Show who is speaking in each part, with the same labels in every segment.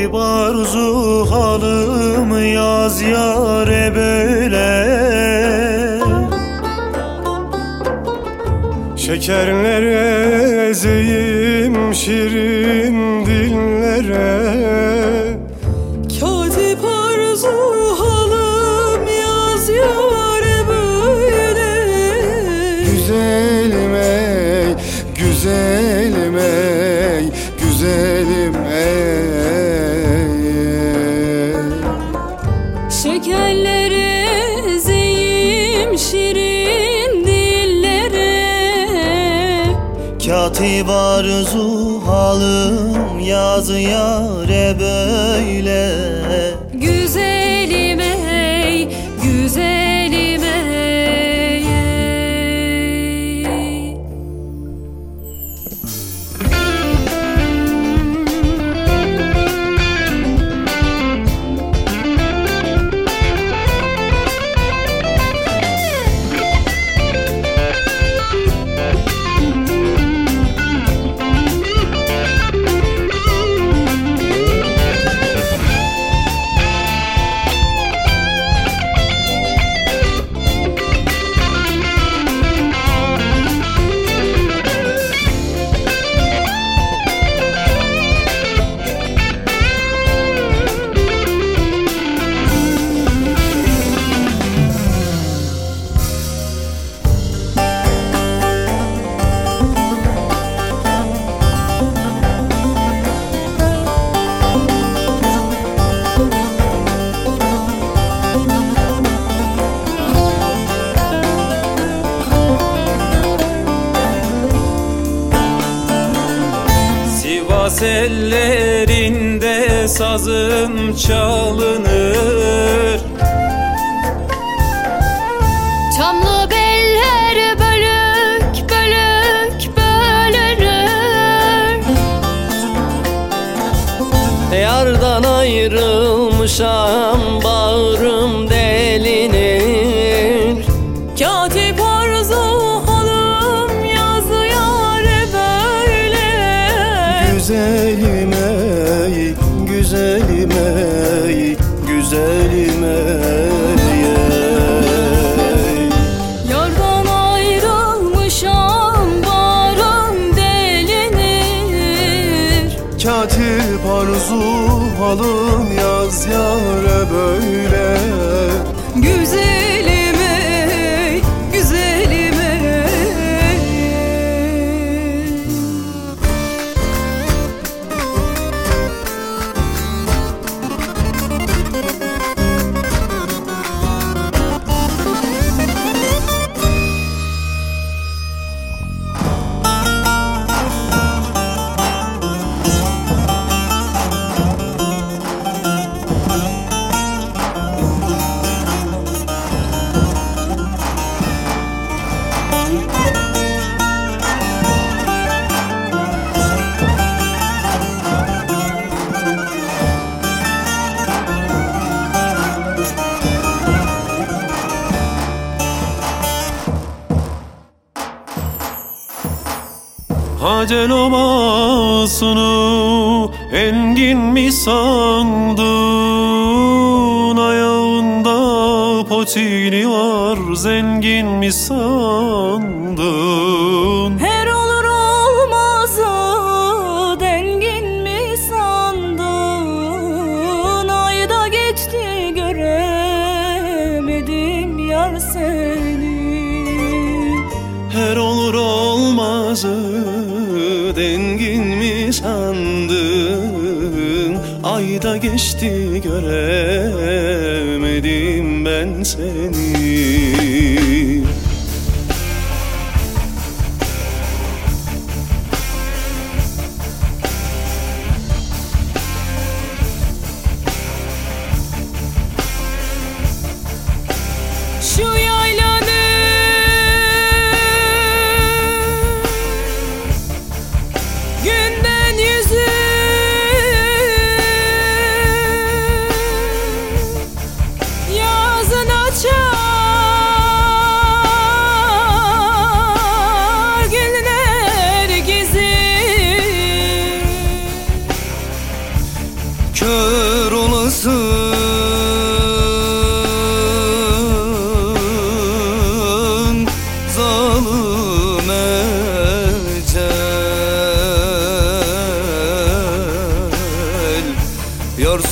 Speaker 1: Katip arzu halım yaz yare böyle. Şekerlere ezeyim şirin dillere
Speaker 2: Katip arzu halım yaz yare böyle
Speaker 3: Sivas ellerinde sazım çalınır
Speaker 2: arzu halım yaz yare böyle.
Speaker 1: Güzelim Acel obasını engin mi sandın? Ayağında potini var zengin mi sandın?
Speaker 3: Her olur olmazı dengin mi sandın? Ayda geçti göremedim yar seni.
Speaker 1: Her olur olmazı mi sandın Ayda geçti göremedim ben seni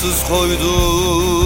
Speaker 1: Yarsız koydun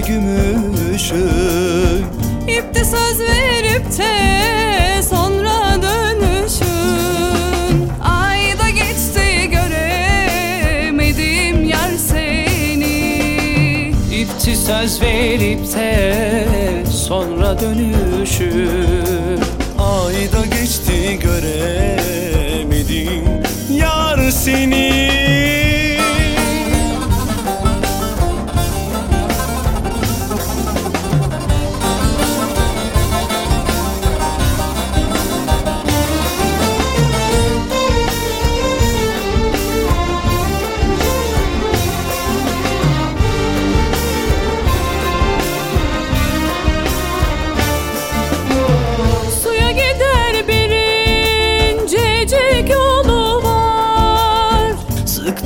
Speaker 1: gümüşün
Speaker 3: İpte söz verip de sonra dönüşün Ayda geçti göremedim yar seni.
Speaker 4: İpti söz verip de sonra dönüşü.
Speaker 1: Ayda geçti göremedim yar seni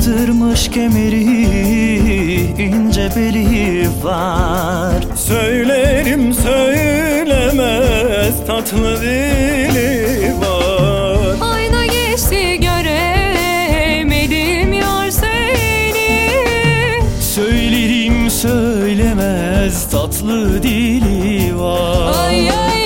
Speaker 5: Sıktırmış kemeri ince beli var.
Speaker 1: Söylerim söylemez tatlı dili var.
Speaker 3: Ayna geçti göremedim yar seni.
Speaker 5: Söylerim söylemez tatlı dili var.
Speaker 3: Ay ay